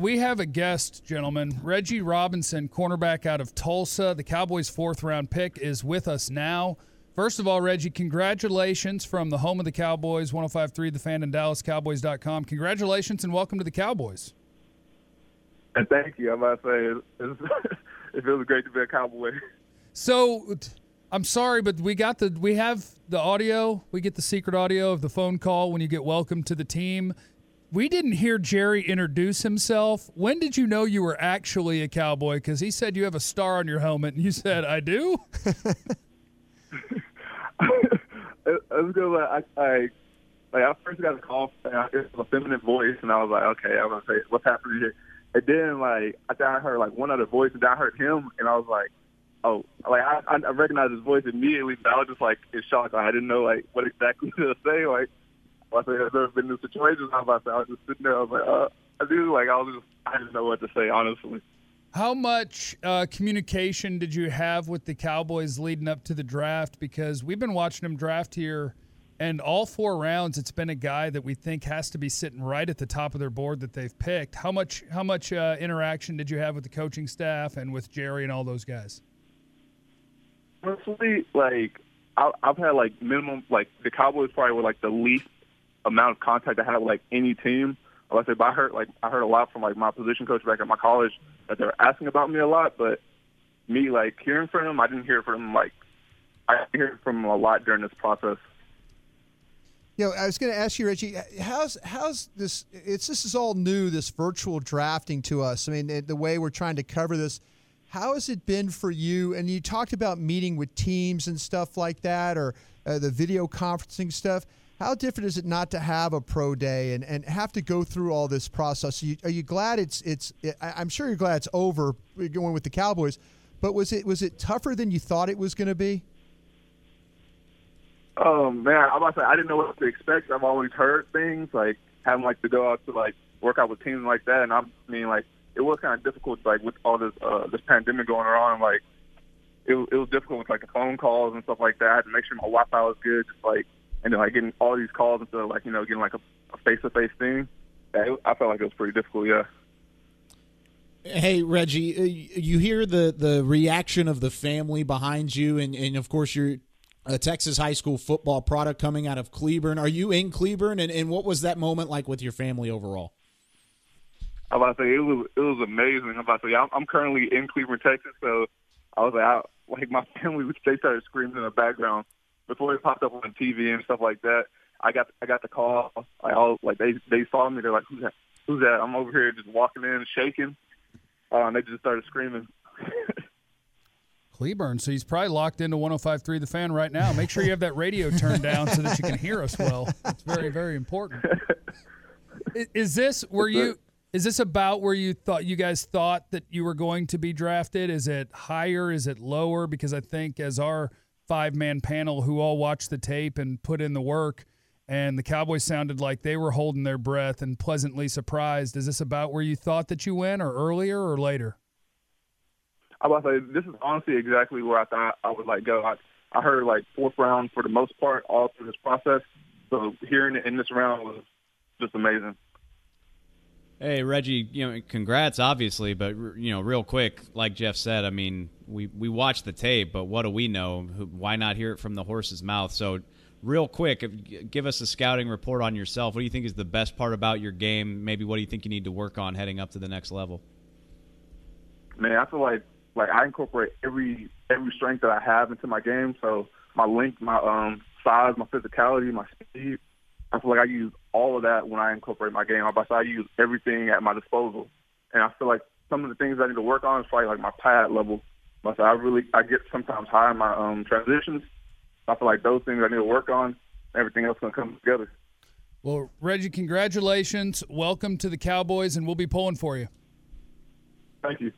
we have a guest, gentlemen. Reggie Robinson, cornerback out of Tulsa. The Cowboys' fourth round pick is with us now. First of all, Reggie, congratulations from the home of the Cowboys, 1053 The Fan and DallasCowboys.com. Congratulations and welcome to the Cowboys. And thank you. About to say it's, it feels great to be a Cowboy. So, I'm sorry, but we got the we have the audio. We get the secret audio of the phone call when you get welcome to the team. We didn't hear Jerry introduce himself. When did you know you were actually a cowboy? Because he said you have a star on your helmet, and you said, "I do." it, was. Like, I, I like I first got a call. Was a feminine voice, and I was like, "Okay, I'm gonna say what's happening here." And then like I thought I heard like one other voice, and I heard him, and I was like, "Oh!" Like I, I recognized his voice immediately, but I was just like in shock. I didn't know like what exactly to say. Like I said, I've never been in situations. I was, I was just sitting there. I was like, uh, I do like I was just I didn't know what to say honestly. How much uh, communication did you have with the Cowboys leading up to the draft? Because we've been watching them draft here, and all four rounds, it's been a guy that we think has to be sitting right at the top of their board that they've picked. How much how much uh, interaction did you have with the coaching staff and with Jerry and all those guys? Honestly, like I've had like minimum like the Cowboys probably were like the least amount of contact I had with like any team. Like I said, I heard like I heard a lot from like my position coach back at my college that they were asking about me a lot, but me like hearing from them, I didn't hear from him like I hear from a lot during this process. You know, I was going to ask you, Reggie, how's how's this? It's this is all new, this virtual drafting to us. I mean, the way we're trying to cover this. How has it been for you? And you talked about meeting with teams and stuff like that, or uh, the video conferencing stuff. How different is it not to have a pro day and, and have to go through all this process? Are you, are you glad it's it's? I'm sure you're glad it's over going with the Cowboys, but was it was it tougher than you thought it was going to be? Um, man, I'm about to say I didn't know what to expect. I've always heard things like having like to go out to like work out with teams like that, and I mean like it was kind of difficult like with all this uh, this pandemic going on. Like it, it was difficult with like the phone calls and stuff like that. I had to make sure my Wi-Fi was good, just like and then like getting all these calls instead of like you know getting like a face to face thing. Yeah, I felt like it was pretty difficult. Yeah. Hey Reggie, uh, you hear the the reaction of the family behind you, and and of course you're a Texas high school football product coming out of Cleburne. Are you in Cleburne, and, and what was that moment like with your family overall? I'm about to say it was it was amazing. I'm about to say I'm, I'm currently in Cleburne, Texas, so I was like, I, like my family, they started screaming in the background before it popped up on TV and stuff like that. I got I got the call. I all like they they saw me. They're like, "Who's that? Who's that?" I'm over here just walking in, shaking, uh, and they just started screaming. Cleburne, so he's probably locked into 105.3 The Fan right now. Make sure you have that radio turned down so that you can hear us well. It's very very important. Is this where you? Is this about where you thought you guys thought that you were going to be drafted? Is it higher? Is it lower? Because I think as our five man panel who all watched the tape and put in the work. And the Cowboys sounded like they were holding their breath and pleasantly surprised. Is this about where you thought that you went, or earlier, or later? I was say this is honestly exactly where I thought I would like go. I, I heard like fourth round for the most part all through this process. So hearing it in this round was just amazing. Hey Reggie, you know, congrats, obviously, but you know, real quick, like Jeff said, I mean, we we watched the tape, but what do we know? Why not hear it from the horse's mouth? So, real quick, give us a scouting report on yourself. What do you think is the best part about your game? Maybe what do you think you need to work on heading up to the next level? Man, I feel like like I incorporate every every strength that I have into my game. So my length, my um size, my physicality, my speed. I feel like I use all of that when I incorporate my game. I I use everything at my disposal, and I feel like some of the things I need to work on is probably like my pad level. But I really I get sometimes high in my um, transitions. I feel like those things I need to work on. Everything else gonna come together. Well, Reggie, congratulations. Welcome to the Cowboys, and we'll be pulling for you. Thank you.